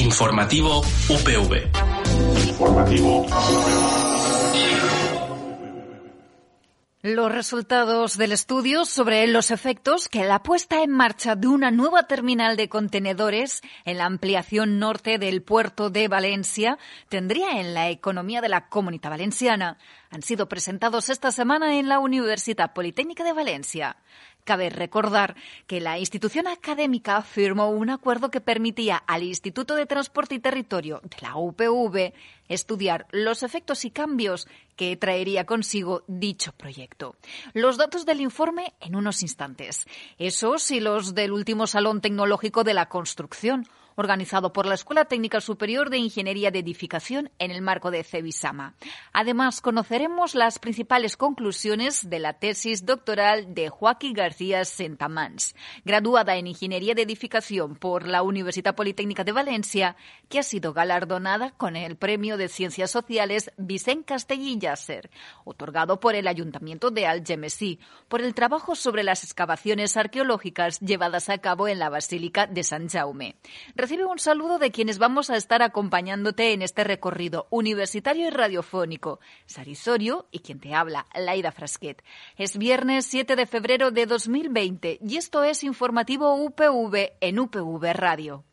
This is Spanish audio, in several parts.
Informativo UPV. Informativo. Los resultados del estudio sobre los efectos que la puesta en marcha de una nueva terminal de contenedores en la ampliación norte del puerto de Valencia tendría en la economía de la comunidad valenciana han sido presentados esta semana en la Universidad Politécnica de Valencia. Cabe recordar que la institución académica firmó un acuerdo que permitía al Instituto de Transporte y Territorio de la UPV estudiar los efectos y cambios que traería consigo dicho proyecto. Los datos del informe en unos instantes. Esos y los del último Salón Tecnológico de la Construcción, organizado por la Escuela Técnica Superior de Ingeniería de Edificación en el marco de CEBISAMA. Además, conoceremos las principales conclusiones de la tesis doctoral de Joaquín García Sentamans, graduada en Ingeniería de Edificación por la Universidad Politécnica de Valencia, que ha sido galardonada con el Premio de Ciencias Sociales Vicente Castellí Yasser, otorgado por el Ayuntamiento de Algemesí, por el trabajo sobre las excavaciones arqueológicas llevadas a cabo en la Basílica de San Jaume. Recibe un saludo de quienes vamos a estar acompañándote en este recorrido universitario y radiofónico. Sarisorio y quien te habla, Laida Frasquet. Es viernes 7 de febrero de 2020 y esto es informativo UPV en UPV Radio.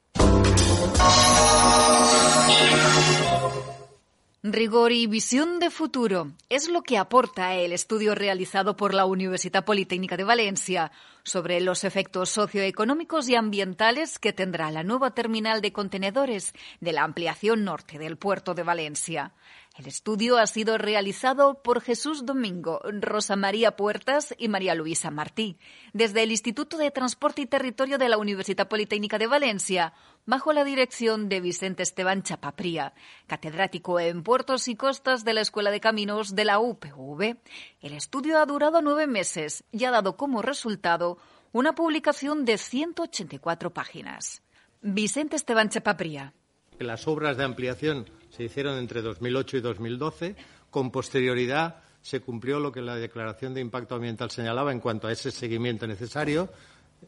Rigor y visión de futuro es lo que aporta el estudio realizado por la Universidad Politécnica de Valencia sobre los efectos socioeconómicos y ambientales que tendrá la nueva terminal de contenedores de la ampliación norte del puerto de Valencia. El estudio ha sido realizado por Jesús Domingo, Rosa María Puertas y María Luisa Martí, desde el Instituto de Transporte y Territorio de la Universidad Politécnica de Valencia, bajo la dirección de Vicente Esteban Chapapría, catedrático en puertos y costas de la Escuela de Caminos de la UPV. El estudio ha durado nueve meses y ha dado como resultado una publicación de 184 páginas. Vicente Esteban Chapapría. Las obras de ampliación se hicieron entre 2008 y 2012. Con posterioridad se cumplió lo que la declaración de impacto ambiental señalaba en cuanto a ese seguimiento necesario.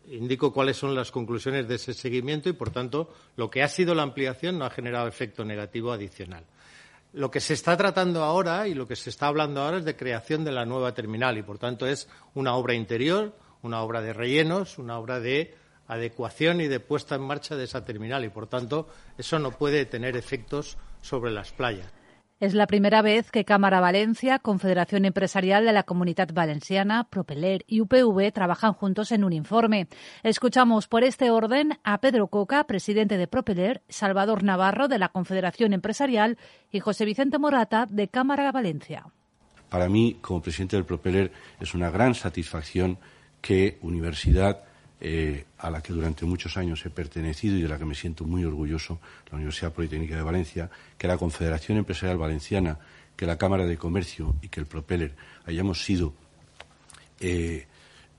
Indico cuáles son las conclusiones de ese seguimiento y, por tanto, lo que ha sido la ampliación no ha generado efecto negativo adicional. Lo que se está tratando ahora y lo que se está hablando ahora es de creación de la nueva terminal y, por tanto, es una obra interior, una obra de rellenos, una obra de adecuación y de puesta en marcha de esa terminal y, por tanto, eso no puede tener efectos sobre las playas. Es la primera vez que Cámara Valencia, Confederación Empresarial de la Comunidad Valenciana, Propeler y UPV trabajan juntos en un informe. Escuchamos por este orden a Pedro Coca, presidente de Propeler, Salvador Navarro de la Confederación Empresarial y José Vicente Morata de Cámara Valencia. Para mí, como presidente del Propeler, es una gran satisfacción que Universidad eh, a la que durante muchos años he pertenecido y de la que me siento muy orgulloso, la Universidad Politécnica de Valencia, que la Confederación Empresarial Valenciana, que la Cámara de Comercio y que el Propeller hayamos sido eh,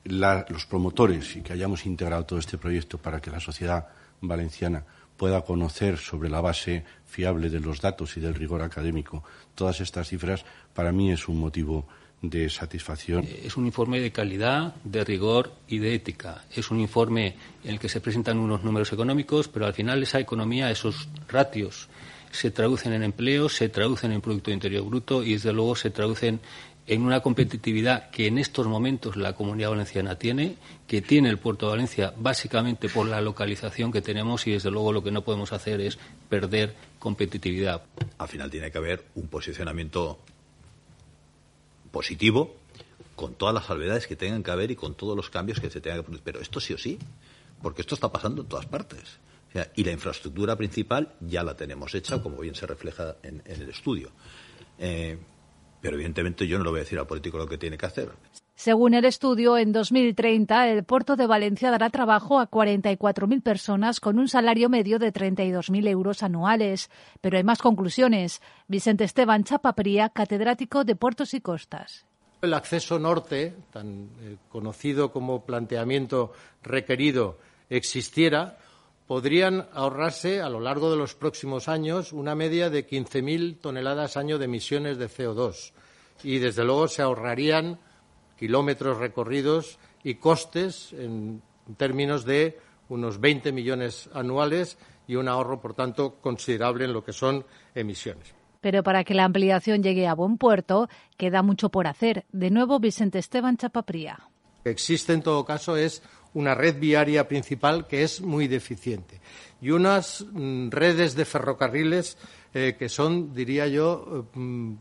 los promotores y que hayamos integrado todo este proyecto para que la sociedad valenciana pueda conocer sobre la base fiable de los datos y del rigor académico todas estas cifras, para mí es un motivo de satisfacción. Eh, es un informe de calidad, de rigor y de ética. Es un informe en el que se presentan unos números económicos, pero al final esa economía, esos ratios, se traducen en empleo, se traducen en Producto Interior Bruto y, desde luego, se traducen en una competitividad que en estos momentos la comunidad valenciana tiene, que tiene el puerto de Valencia básicamente por la localización que tenemos y desde luego lo que no podemos hacer es perder competitividad. Al final tiene que haber un posicionamiento positivo, con todas las salvedades que tengan que haber y con todos los cambios que se tengan que producir. Pero esto sí o sí, porque esto está pasando en todas partes. y la infraestructura principal ya la tenemos hecha, como bien se refleja en, el estudio. Eh, pero evidentemente yo no le voy a decir al político lo que tiene que hacer. Según el estudio, en 2030 el puerto de Valencia dará trabajo a 44.000 personas con un salario medio de 32.000 euros anuales. Pero hay más conclusiones. Vicente Esteban Chapapría, catedrático de Puertos y Costas. El acceso norte, tan eh, conocido como planteamiento requerido, existiera, podrían ahorrarse a lo largo de los próximos años una media de 15.000 toneladas año de emisiones de CO2 y, desde luego, se ahorrarían kilómetros recorridos y costes en términos de unos 20 millones anuales y un ahorro, por tanto, considerable en lo que son emisiones. Pero para que la ampliación llegue a buen puerto, queda mucho por hacer. De nuevo, Vicente Esteban Chapapría. Lo que existe, en todo caso, es una red viaria principal que es muy deficiente y unas mm, redes de ferrocarriles eh, que son, diría yo, mm,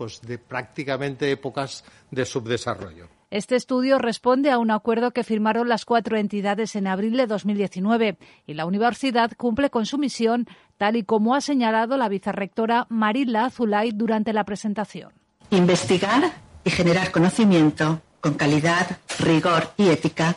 pues de prácticamente épocas de subdesarrollo. Este estudio responde a un acuerdo que firmaron las cuatro entidades en abril de 2019 y la universidad cumple con su misión, tal y como ha señalado la vicerrectora Marila Azulay durante la presentación. Investigar y generar conocimiento con calidad, rigor y ética,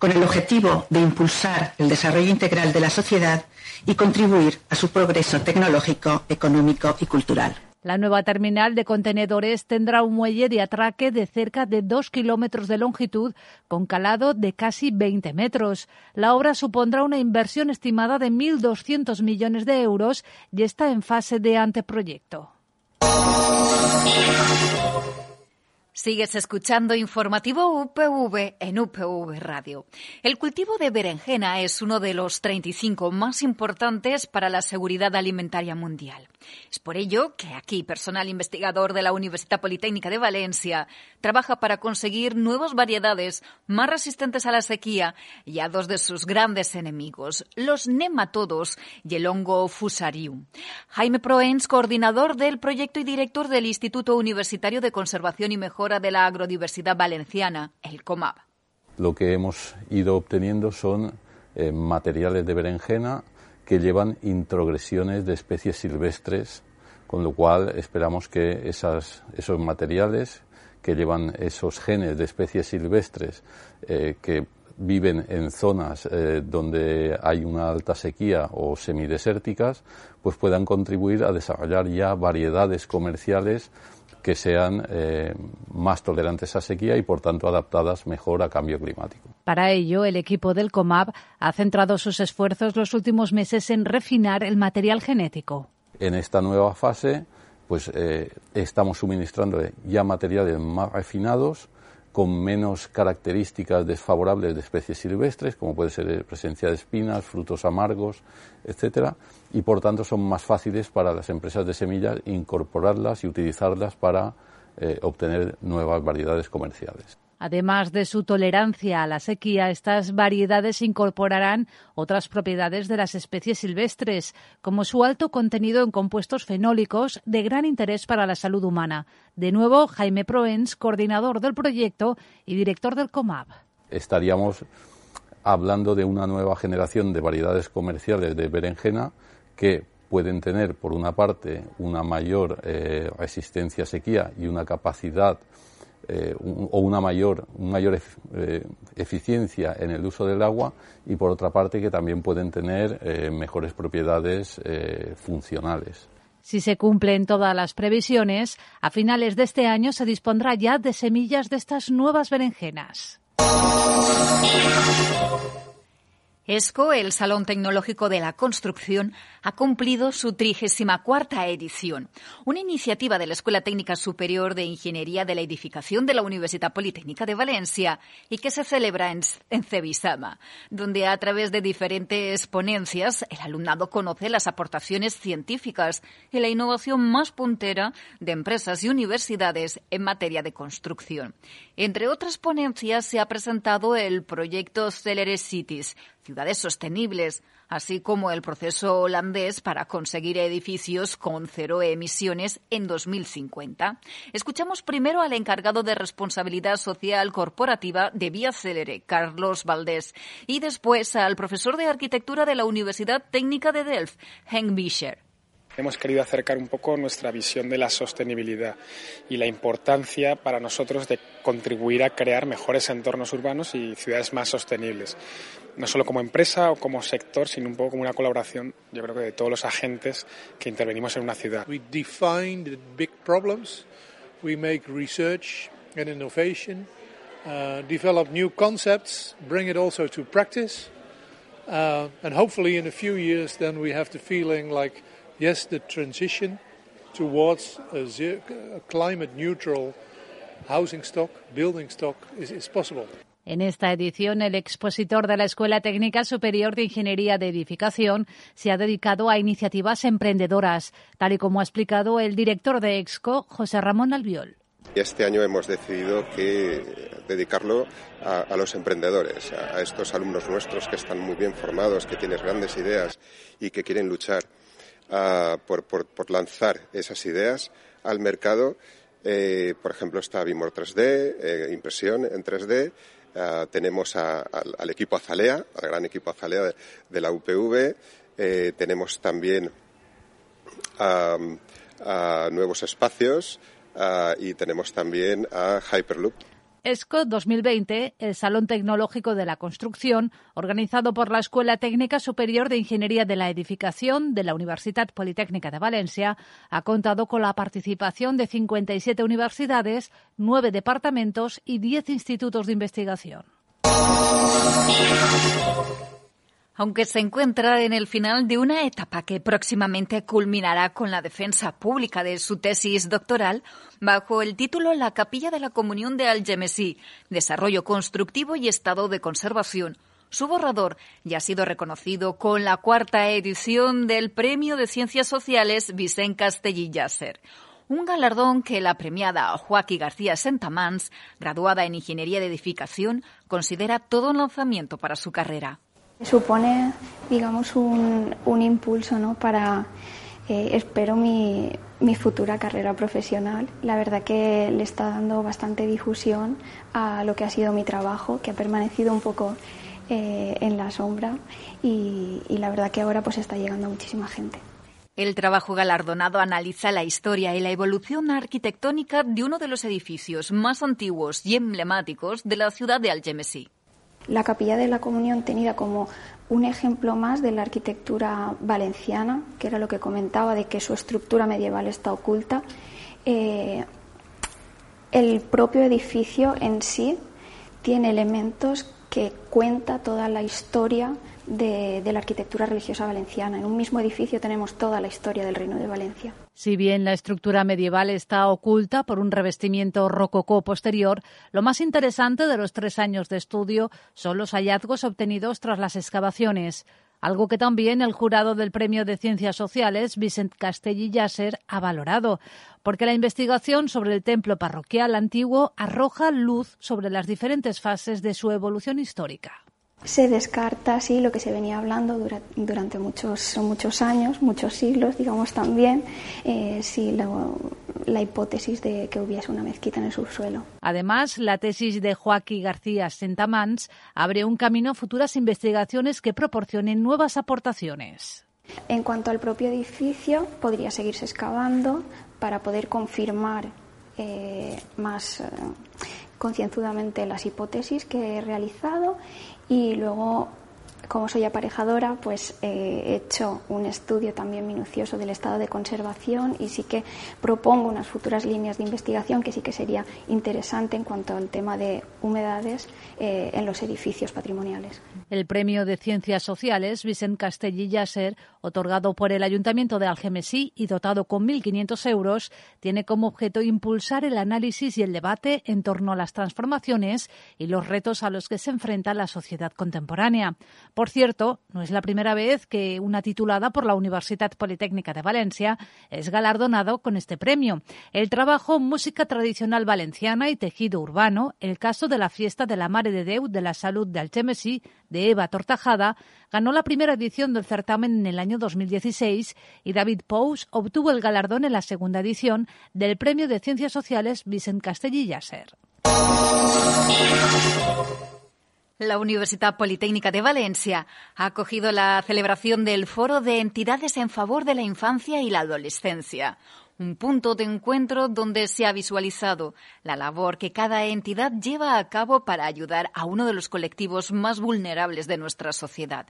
con el objetivo de impulsar el desarrollo integral de la sociedad y contribuir a su progreso tecnológico, económico y cultural. La nueva terminal de contenedores tendrá un muelle de atraque de cerca de dos kilómetros de longitud con calado de casi 20 metros. La obra supondrá una inversión estimada de 1.200 millones de euros y está en fase de anteproyecto. Sigues escuchando informativo UPV en UPV Radio. El cultivo de berenjena es uno de los 35 más importantes para la seguridad alimentaria mundial. Es por ello que aquí personal investigador de la Universidad Politécnica de Valencia trabaja para conseguir nuevas variedades más resistentes a la sequía y a dos de sus grandes enemigos, los nematodos y el hongo fusarium. Jaime Proens, coordinador del proyecto y director del Instituto Universitario de Conservación y Mejora de la Agrodiversidad Valenciana, el COMAB. Lo que hemos ido obteniendo son eh, materiales de berenjena que llevan introgresiones de especies silvestres, con lo cual esperamos que esas, esos materiales que llevan esos genes de especies silvestres eh, que viven en zonas eh, donde hay una alta sequía o semidesérticas, pues puedan contribuir a desarrollar ya variedades comerciales que sean eh, más tolerantes a sequía y, por tanto, adaptadas mejor a cambio climático. Para ello, el equipo del COMAB ha centrado sus esfuerzos los últimos meses en refinar el material genético. En esta nueva fase, pues eh, estamos suministrando ya materiales más refinados con menos características desfavorables de especies silvestres, como puede ser presencia de espinas, frutos amargos, etcétera, y por tanto son más fáciles para las empresas de semillas incorporarlas y utilizarlas para eh, obtener nuevas variedades comerciales. Además de su tolerancia a la sequía, estas variedades incorporarán otras propiedades de las especies silvestres, como su alto contenido en compuestos fenólicos de gran interés para la salud humana. De nuevo, Jaime Proens, coordinador del proyecto y director del COMAB. Estaríamos hablando de una nueva generación de variedades comerciales de berenjena que pueden tener, por una parte, una mayor eh, resistencia a sequía y una capacidad eh, o una mayor, mayor eh, eficiencia en el uso del agua y por otra parte que también pueden tener eh, mejores propiedades funcionales. Si se cumplen todas las previsiones, a finales de este año se dispondrá ya de semillas de estas nuevas berenjenas. ESCO, el Salón Tecnológico de la Construcción, ha cumplido su trigésima cuarta edición, una iniciativa de la Escuela Técnica Superior de Ingeniería de la Edificación de la Universidad Politécnica de Valencia y que se celebra en, en Cebisama, donde a través de diferentes ponencias el alumnado conoce las aportaciones científicas y la innovación más puntera de empresas y universidades en materia de construcción. Entre otras ponencias se ha presentado el proyecto Celere Cities, ciudades sostenibles, así como el proceso holandés para conseguir edificios con cero emisiones en 2050. Escuchamos primero al encargado de responsabilidad social corporativa de Vía Celere, Carlos Valdés, y después al profesor de arquitectura de la Universidad Técnica de Delft, Henk Bischer. Hemos querido acercar un poco nuestra visión de la sostenibilidad y la importancia para nosotros de contribuir a crear mejores entornos urbanos y ciudades más sostenibles. No solo como empresa o como sector, sino un poco como una colaboración, yo creo que de todos los agentes que intervenimos en una ciudad. We define the big problems, we make research and innovation, uh, develop new concepts, bring it also to practice, uh, and hopefully in a few years then we have the feeling like yes, the transition towards a, zero, a climate neutral housing stock, building stock is, is possible. En esta edición, el expositor de la Escuela Técnica Superior de Ingeniería de Edificación se ha dedicado a iniciativas emprendedoras, tal y como ha explicado el director de Exco, José Ramón Albiol. Este año hemos decidido que dedicarlo a, los emprendedores, a, estos alumnos nuestros que están muy bien formados, que tienen grandes ideas y que quieren luchar por, lanzar esas ideas al mercado. Eh, por ejemplo, está Bimor 3D, eh, impresión en 3D. Uh, tenemos a, a, al equipo Azalea, al gran equipo Azalea de, la UPV. Eh, tenemos también nuevos espacios uh, y tenemos también a Hyperloop. ESCO 2020, el Salón Tecnológico de la Construcción, organizado por la Escuela Técnica Superior de Ingeniería de la Edificación de la Universidad Politécnica de Valencia, ha contado con la participación de 57 universidades, nueve departamentos y 10 institutos de investigación. Aunque se encuentra en el final de una etapa que próximamente culminará con la defensa pública de su tesis doctoral bajo el título La Capilla de la Comunión de Algemesí, Desarrollo Constructivo y Estado de Conservación. Su borrador ya ha sido reconocido con la cuarta edición del Premio de Ciencias Sociales Vicente Castellí Yasser un galardón que la premiada Joaquín García Sentamans, graduada en Ingeniería de Edificación, considera todo un lanzamiento para su carrera. Supone, digamos, un, un impulso ¿no? para, eh, espero, mi, mi, futura carrera profesional. La verdad que le está dando bastante difusión a lo que ha sido mi trabajo, que ha permanecido un poco eh, en la sombra y, la verdad que ahora pues está llegando a muchísima gente. El trabajo galardonado analiza la historia y la evolución arquitectónica de uno de los edificios más antiguos y emblemáticos de la ciudad de Algemesí la Capilla de la Comunión tenida como un ejemplo más de la arquitectura valenciana, que era lo que comentaba de que su estructura medieval está oculta. Eh, el propio edificio en sí tiene elementos que cuenta toda la historia de, de, la arquitectura religiosa valenciana. En un mismo edificio tenemos toda la historia del Reino de Valencia. Si bien la estructura medieval está oculta por un revestimiento rococó posterior, lo más interesante de los tres años de estudio son los hallazgos obtenidos tras las excavaciones algo que también el jurado del Premio de Ciencias Sociales, Vicent Castelli Yasser, ha valorado, porque la investigación sobre el templo parroquial antiguo arroja luz sobre las diferentes fases de su evolución histórica se descarta así lo que se venía hablando durante muchos, muchos años, muchos siglos, digamos también, eh, si lo, la hipótesis de que hubiese una mezquita en el subsuelo. Además, la tesis de Joaquín García Sentamans abre un camino a futuras investigaciones que proporcionen nuevas aportaciones. En cuanto al propio edificio, podría seguirse excavando para poder confirmar eh, más eh, concienzudamente las hipótesis que he realizado y luego como soy aparejadora, pues eh, he hecho un estudio también minucioso del estado de conservación y sí que propongo unas futuras líneas de investigación que sí que sería interesante en cuanto al tema de humedades eh, en los edificios patrimoniales. El premio de Ciencias Sociales Vicent Castellí Yasser, otorgado por el Ayuntamiento de Algemesí y dotado con 1.500 euros, tiene como objeto impulsar el análisis y el debate en torno a las transformaciones y los retos a los que se enfrenta la sociedad contemporánea. Por cierto, no es la primera vez que una titulada por la Universidad Politécnica de Valencia es galardonado con este premio. El trabajo Música Tradicional Valenciana y Tejido Urbano, el caso de la fiesta de la Mare de Déu de la Salud de Algemesí, de Eva Tortajada, ganó la primera edición del certamen en el año 2016 y David Pous obtuvo el galardón en la segunda edición del Premio de Ciencias Sociales Vicent Castellí Yasser. La Universidad Politécnica de Valencia ha acogido la celebración del Foro de Entidades en favor de la Infancia y la Adolescencia, un punto de encuentro donde se ha visualizado la labor que cada entidad lleva a cabo para ayudar a uno de los colectivos más vulnerables de nuestra sociedad.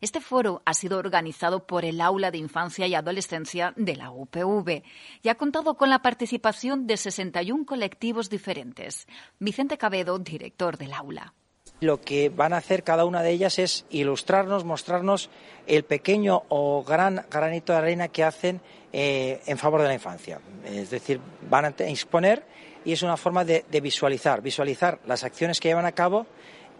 Este foro ha sido organizado por el Aula de Infancia y Adolescencia de la UPV y ha contado con la participación de 61 colectivos diferentes. Vicente Cabedo, director del aula. Lo que van a hacer cada una de ellas es ilustrarnos, mostrarnos el pequeño o gran granito de arena que hacen eh, en favor de la infancia. Es decir, van a exponer y es una forma de, visualizar, visualizar las acciones que llevan a cabo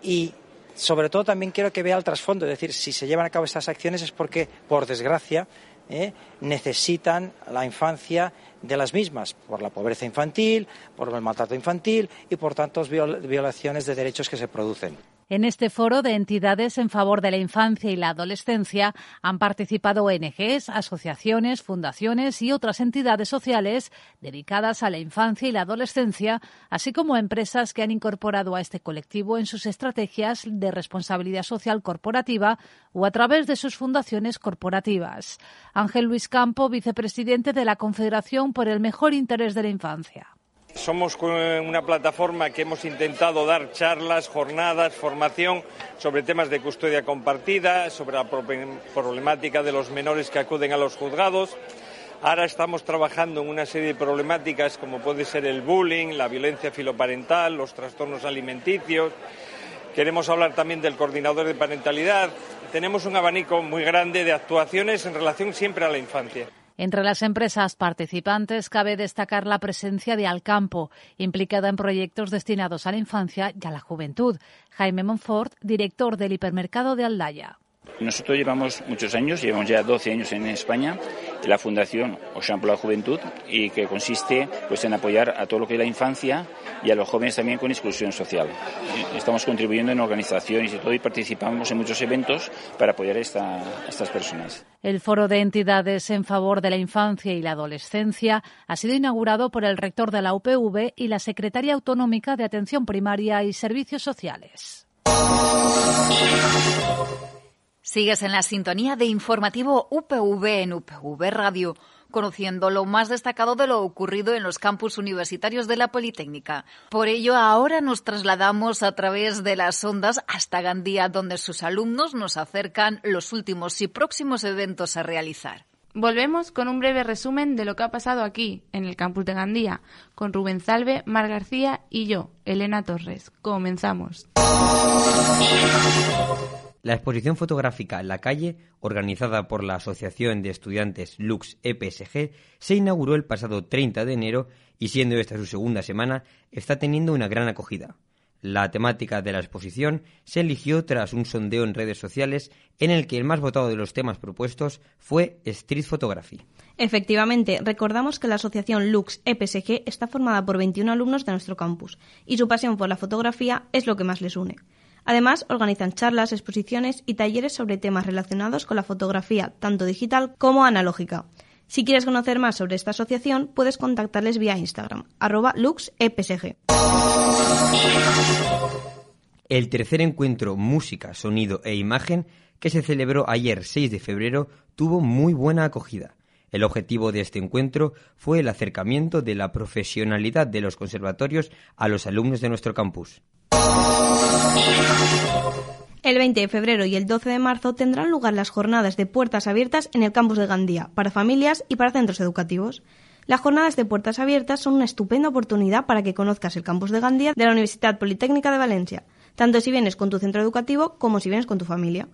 y sobre todo también quiero que vea el trasfondo, es decir, si se llevan a cabo estas acciones es porque, por desgracia, eh, necesitan la infancia de las mismas, por la pobreza infantil, por el maltrato infantil y por tantas violaciones de derechos que se producen. En este foro de entidades en favor de la infancia y la adolescencia han participado ONGs, asociaciones, fundaciones y otras entidades sociales dedicadas a la infancia y la adolescencia, así como empresas que han incorporado a este colectivo en sus estrategias de responsabilidad social corporativa o a través de sus fundaciones corporativas. Ángel Luis Campo, vicepresidente de la Confederación por el Mejor Interés de la Infancia. Somos una plataforma que hemos intentado dar charlas, jornadas, formación sobre temas de custodia compartida, sobre la problemática de los menores que acuden a los juzgados. Ahora estamos trabajando en una serie de problemáticas como puede ser el bullying, la violencia filoparental, los trastornos alimenticios. Queremos hablar también del coordinador de parentalidad. Tenemos un abanico muy grande de actuaciones en relación siempre a la infancia. Entre las empresas participantes cabe destacar la presencia de Alcampo, implicada en proyectos destinados a la infancia y a la juventud. Jaime Monfort, director del hipermercado de Aldaya. Nosotros llevamos muchos años, llevamos ya 12 años en España, la Fundación Ocean por la Juventud, y que consiste pues, en apoyar a todo lo que es la infancia y a los jóvenes también con exclusión social. Estamos contribuyendo en organizaciones y todo y participamos en muchos eventos para apoyar a estas personas. El Foro de Entidades en favor de la infancia y la adolescencia ha sido inaugurado por el rector de la UPV y la secretaria autonómica de Atención Primaria y Servicios Sociales. Sigues en la sintonía de informativo UPV en UPV Radio, conociendo lo más destacado de lo ocurrido en los campus universitarios de la Politécnica. Por ello, ahora nos trasladamos a través de las ondas hasta Gandía, donde sus alumnos nos acercan los últimos y próximos eventos a realizar. Volvemos con un breve resumen de lo que ha pasado aquí, en el campus de Gandía, con Rubén Salve, Mar García y yo, Elena Torres. Comenzamos. La exposición fotográfica La calle, organizada por la Asociación de Estudiantes Lux EPSG, se inauguró el pasado 30 de enero y siendo esta su segunda semana, está teniendo una gran acogida. La temática de la exposición se eligió tras un sondeo en redes sociales en el que el más votado de los temas propuestos fue Street Photography. Efectivamente, recordamos que la asociación Lux EPSG está formada por 21 alumnos de nuestro campus y su pasión por la fotografía es lo que más les une. Además, organizan charlas, exposiciones y talleres sobre temas relacionados con la fotografía, tanto digital como analógica. Si quieres conocer más sobre esta asociación, puedes contactarles vía Instagram, arroba luxepsg. El tercer encuentro Música, Sonido e Imagen, que se celebró ayer 6 de febrero, tuvo muy buena acogida. El objetivo de este encuentro fue el acercamiento de la profesionalidad de los conservatorios a los alumnos de nuestro campus. El 20 de febrero y el 12 de marzo tendrán lugar las jornadas de puertas abiertas en el campus de Gandía para familias y para centros educativos. Las jornadas de puertas abiertas son una estupenda oportunidad para que conozcas el campus de Gandía de la Universidad Politécnica de Valencia, tanto si vienes con tu centro educativo como si vienes con tu familia.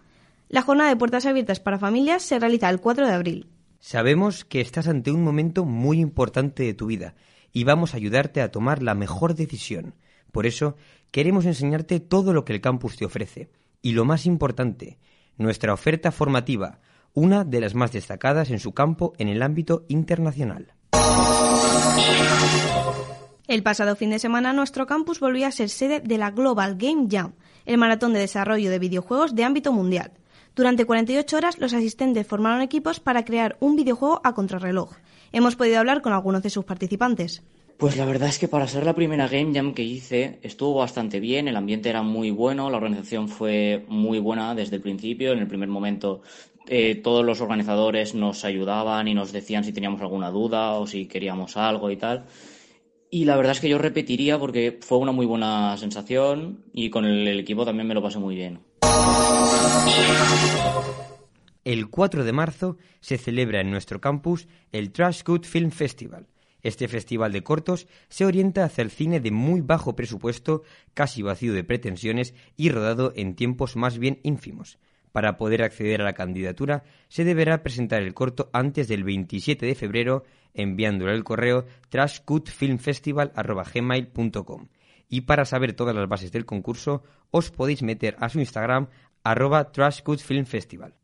La jornada de puertas abiertas para familias se realiza el 4 de abril. Sabemos que estás ante un momento muy importante de tu vida y vamos a ayudarte a tomar la mejor decisión. Por eso, queremos enseñarte todo lo que el campus te ofrece. Y lo más importante, nuestra oferta formativa, una de las más destacadas en su campo en el ámbito internacional. El pasado fin de semana nuestro campus volvió a ser sede de la Global Game Jam, el maratón de desarrollo de videojuegos de ámbito mundial. Durante 48 horas los asistentes formaron equipos para crear un videojuego a contrarreloj. Hemos podido hablar con algunos de sus participantes. Pues la verdad es que para ser la primera Game Jam que hice estuvo bastante bien, el ambiente era muy bueno, la organización fue muy buena desde el principio, en el primer momento eh, todos los organizadores nos ayudaban y nos decían si teníamos alguna duda o si queríamos algo y tal. Y la verdad es que yo repetiría porque fue una muy buena sensación y con el, el equipo también me lo pasé muy bien. El 4 de marzo se celebra en nuestro campus el Trash Good Film Festival este festival de cortos se orienta hacia el cine de muy bajo presupuesto, casi vacío de pretensiones y rodado en tiempos más bien ínfimos. Para poder acceder a la candidatura se deberá presentar el corto antes del 27 de febrero enviándolo al correo trashcutfilmfestival.gmail.com y para saber todas las bases del concurso os podéis meter a su Instagram arroba trashcutfilmfestival.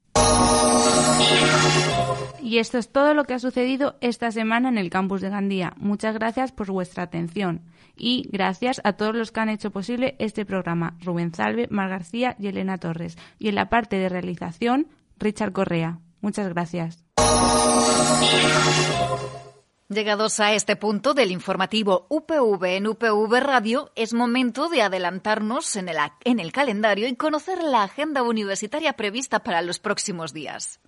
Y esto es todo lo que ha sucedido esta semana en el campus de Gandía. Muchas gracias por vuestra atención y gracias a todos los que han hecho posible este programa. Rubén Salve, Mar García y Elena Torres. Y en la parte de realización, Richard Correa. Muchas gracias. Llegados a este punto del informativo UPV en UPV Radio, es momento de adelantarnos en el, en el calendario y conocer la agenda universitaria prevista para los próximos días.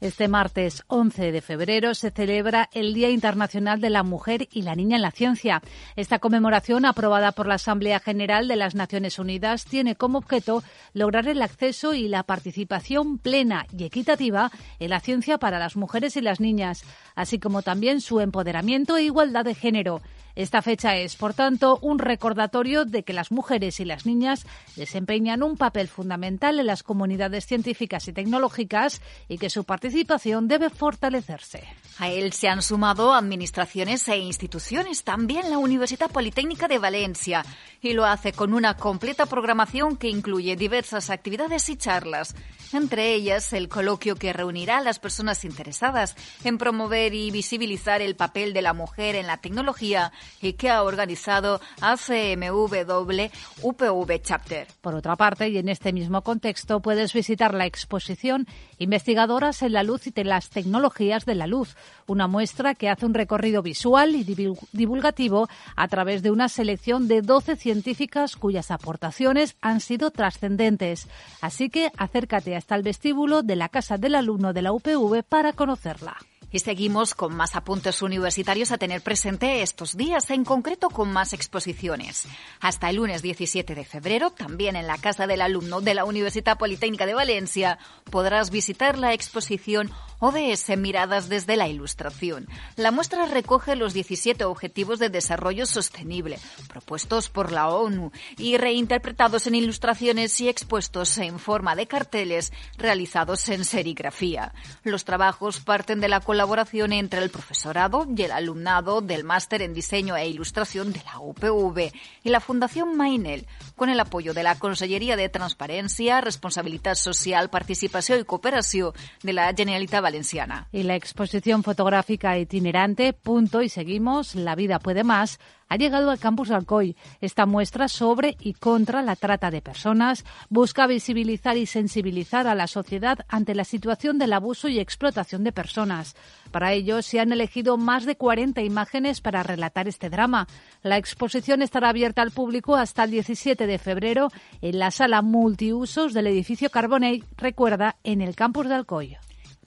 Este martes 11 de febrero se celebra el Día Internacional de la Mujer y la Niña en la Ciencia. Esta conmemoración, aprobada por la Asamblea General de las Naciones Unidas, tiene como objeto lograr el acceso y la participación plena y equitativa en la ciencia para las mujeres y las niñas, así como también su empoderamiento e igualdad de género. Esta fecha es, por tanto, un recordatorio de que las mujeres y las niñas desempeñan un papel fundamental en las comunidades científicas y tecnológicas y que su participación debe fortalecerse. A él se han sumado administraciones e instituciones, también la Universidad Politécnica de Valencia, y lo hace con una completa programación que incluye diversas actividades y charlas, entre ellas el coloquio que reunirá a las personas interesadas en promover y visibilizar el papel de la mujer en la tecnología y que ha organizado ACMW UPV Chapter. Por otra parte, y en este mismo contexto, puedes visitar la exposición Investigadoras en la Luz y de las Tecnologías de la Luz, una muestra que hace un recorrido visual y divulgativo a través de una selección de 12 científicas cuyas aportaciones han sido trascendentes. Así que acércate hasta el vestíbulo de la Casa del Alumno de la UPV para conocerla. Y seguimos con más apuntes universitarios a tener presente estos días, en concreto con más exposiciones. Hasta el lunes 17 de febrero, también en la Casa del Alumno de la Universidad Politécnica de Valencia, podrás visitar la exposición ODS Miradas desde la Ilustración. La muestra recoge los 17 Objetivos de Desarrollo Sostenible, propuestos por la ONU y reinterpretados en ilustraciones y expuestos en forma de carteles realizados en serigrafía. Los trabajos parten de la colaboración entre el profesorado y el alumnado del máster en diseño e ilustración de la UPV y la Fundación Mainel, con el apoyo de la Consellería de Transparencia, Responsabilidad Social, Participación y Cooperación de la Generalitat Valenciana. Y la exposición fotográfica itinerante, punto y seguimos, La vida puede más, ha llegado al campus Alcoy. Esta muestra sobre y contra la trata de personas busca visibilizar y sensibilizar a la sociedad ante la situación del abuso y explotación de personas. Para ello se han elegido más de 40 imágenes para relatar este drama. La exposición estará abierta al público hasta el 17 de febrero en la sala multiusos del edificio Carbonell, recuerda, en el campus de Alcoy.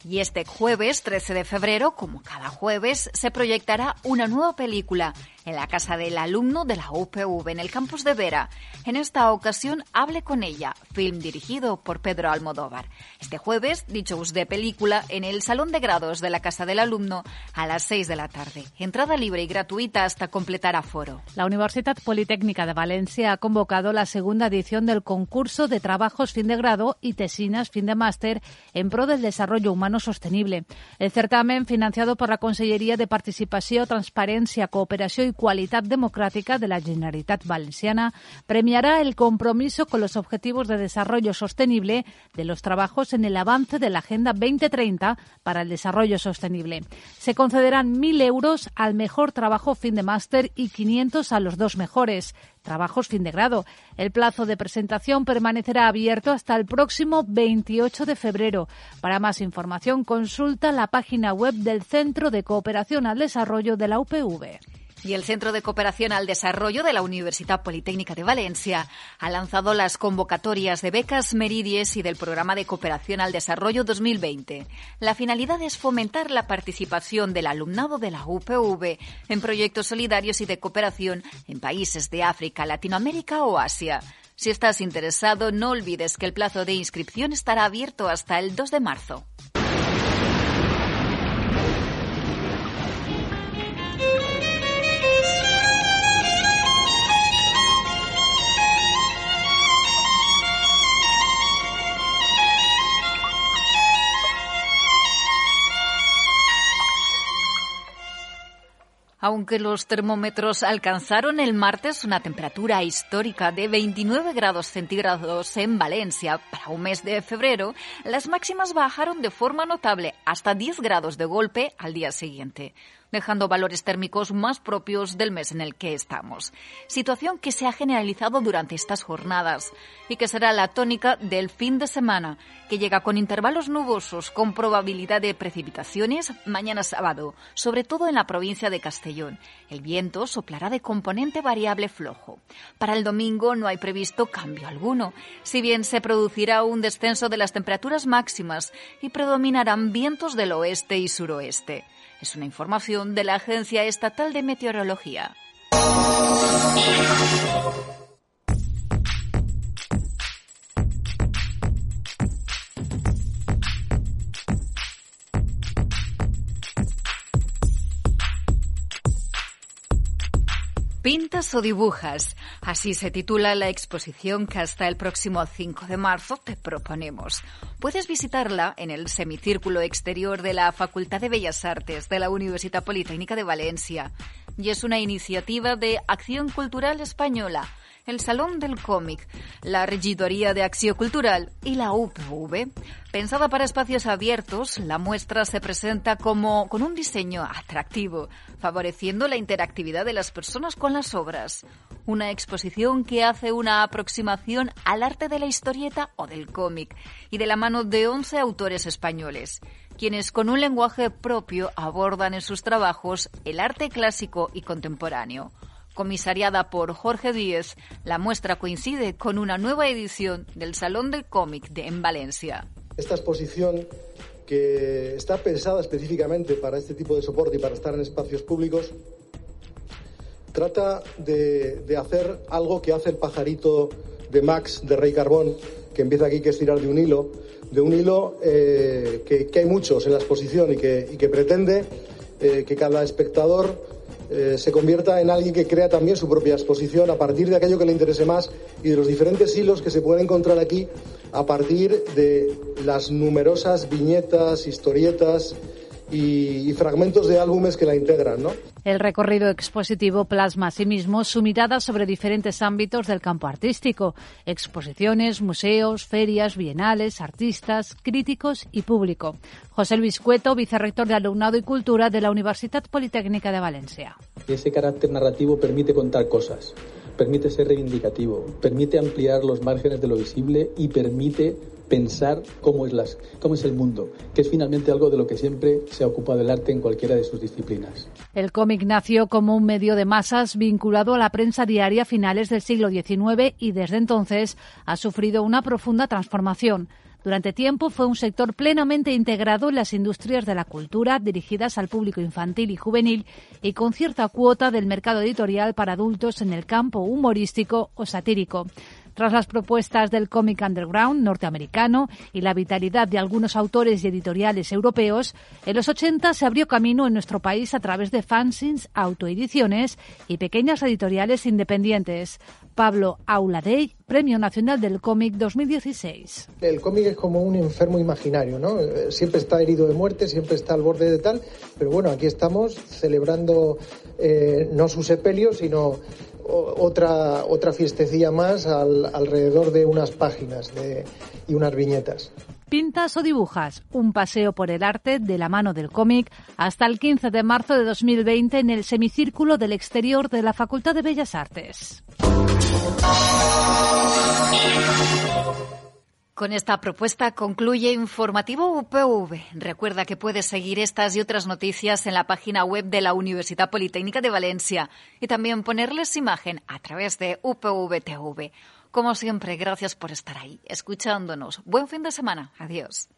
Y este jueves 13 de febrero, como cada jueves, se proyectará una nueva película en la casa del alumno de la UPV en el campus de Vera. En esta ocasión, Hable con ella, film dirigido por Pedro Almodóvar. Este jueves, dichos de película en el Salón de Grados de la Casa del Alumno a las 6 de la tarde. Entrada libre y gratuita hasta completar aforo. La Universidad Politécnica de Valencia ha convocado la segunda edición del concurso de trabajos fin de grado y tesinas fin de máster en pro del desarrollo humano sostenible. El certamen, financiado por la Consellería de Participación, Transparencia, Cooperación y Cualidad Democrática de la Generalitat Valenciana, premiará el compromiso con los objetivos de desarrollo sostenible de los trabajos en el avance de la Agenda 2030 para el desarrollo sostenible. Se concederán 1.000 euros al mejor trabajo fin de máster y 500 a los dos mejores. trabajos fin de grado. El plazo de presentación permanecerá abierto hasta el próximo 28 de febrero. Para más información, consulta la página web del Centro de Cooperación al Desarrollo de la UPV. Y el Centro de Cooperación al Desarrollo de la Universidad Politécnica de Valencia ha lanzado las convocatorias de becas Meridies y del Programa de Cooperación al Desarrollo 2020. La finalidad es fomentar la participación del alumnado de la UPV en proyectos solidarios y de cooperación en países de África, Latinoamérica o Asia. Si estás interesado, no olvides que el plazo de inscripción estará abierto hasta el 2 de marzo. Aunque los termómetros alcanzaron el martes una temperatura histórica de 29 grados centígrados en Valencia para un mes de febrero, las máximas bajaron de forma notable hasta 10 grados de golpe al día siguiente dejando valores térmicos más propios del mes en el que estamos. Situación que se ha generalizado durante estas jornadas y que será la tónica del fin de semana, que llega con intervalos nubosos con probabilidad de precipitaciones mañana sábado, sobre todo en la provincia de Castellón. El viento soplará de componente variable flojo. Para el domingo no hay previsto cambio alguno, si bien se producirá un descenso de las temperaturas máximas y predominarán vientos del oeste y suroeste. Es una información de la Agencia Estatal de Meteorología. ¿Pintas o dibujas? Así se titula la exposición que hasta el próximo 5 de marzo te proponemos. Puedes visitarla en el semicírculo exterior de la Facultad de Bellas Artes de la Universidad Politécnica de Valencia. Y es una iniciativa de Acción Cultural Española el Salón del Cómic, la Regidoría de Acción Cultural y la UPV. Pensada para espacios abiertos, la muestra se presenta como con un diseño atractivo, favoreciendo la interactividad de las personas con las obras. Una exposición que hace una aproximación al arte de la historieta o del cómic y de la mano de 11 autores españoles quienes con un lenguaje propio abordan en sus trabajos el arte clásico y contemporáneo. Comisariada por Jorge Díez, la muestra coincide con una nueva edición del Salón del Cómic de en Valencia. Esta exposición que está pensada específicamente para este tipo de soporte y para estar en espacios públicos, trata de, hacer algo que hace el pajarito de Max de Rey Carbón, que empieza aquí que es tirar de un hilo, de un hilo eh, que, hay muchos en la exposición y que, pretende eh, que cada espectador eh, se convierta en alguien que crea también su propia exposición a partir de aquello que le interese más y de los diferentes hilos que se pueden encontrar aquí a partir de las numerosas viñetas, historietas y, fragmentos de álbumes que la integran, ¿no? El recorrido expositivo plasma asimismo su mirada sobre diferentes ámbitos del campo artístico, exposiciones, museos, ferias, bienales, artistas, críticos y público. José Luis Cueto, vicerrector de Alumnado y Cultura de la Universidad Politécnica de Valencia. Ese carácter narrativo permite contar cosas, permite ser reivindicativo, permite ampliar los márgenes de lo visible y permite pensar cómo es, las, cómo es el mundo, que es finalmente algo de lo que siempre se ha ocupado el arte en cualquiera de sus disciplinas. El cómic nació como un medio de masas vinculado a la prensa diaria a finales del siglo XIX y desde entonces ha sufrido una profunda transformación. Durante tiempo fue un sector plenamente integrado en las industrias de la cultura dirigidas al público infantil y juvenil y con cierta cuota del mercado editorial para adultos en el campo humorístico o satírico. Tras las propuestas del cómic underground norteamericano y la vitalidad de algunos autores y editoriales europeos, en los 80 se abrió camino en nuestro país a través de fanzines, autoediciones y pequeñas editoriales independientes. Pablo Auladey, Premio Nacional del Cómic 2016. El cómic es como un enfermo imaginario, ¿no? Eh, siempre está herido de muerte, siempre está al borde de tal, pero bueno, aquí estamos celebrando eh, no su sepelio, sino otra, otra fiestecilla más alrededor de unas páginas y unas viñetas. pintas o dibujas. Un paseo por el arte de la mano del cómic hasta el 15 de marzo de 2020 en el semicírculo del exterior de la Facultad de Bellas Artes. Con esta propuesta concluye Informativo UPV. Recuerda que puedes seguir estas y otras noticias en la página web de la Universidad Politécnica de Valencia y también ponerles imagen a través de UPV TV. Como siempre, gracias por estar ahí, escuchándonos. Buen fin de semana. Adiós.